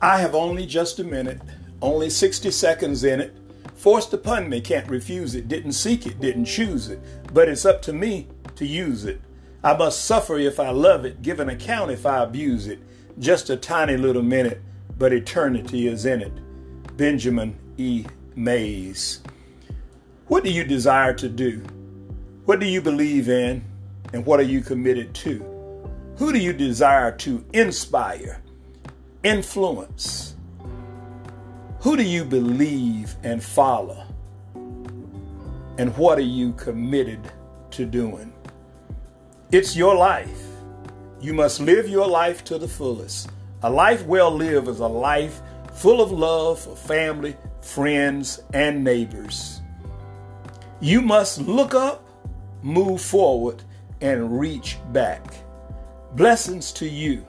I have only just a minute, only 60 seconds in it. Forced upon me, can't refuse it, didn't seek it, didn't choose it, but it's up to me to use it. I must suffer if I love it, give an account if I abuse it. Just a tiny little minute, but eternity is in it. Benjamin E. Mays. What do you desire to do? What do you believe in? And what are you committed to? Who do you desire to inspire, influence? Who do you believe and follow? And what are you committed to doing? It's your life. You must live your life to the fullest. A life well lived is a life full of love for family, friends, and neighbors. You must look up, move forward, and reach back. Blessings to you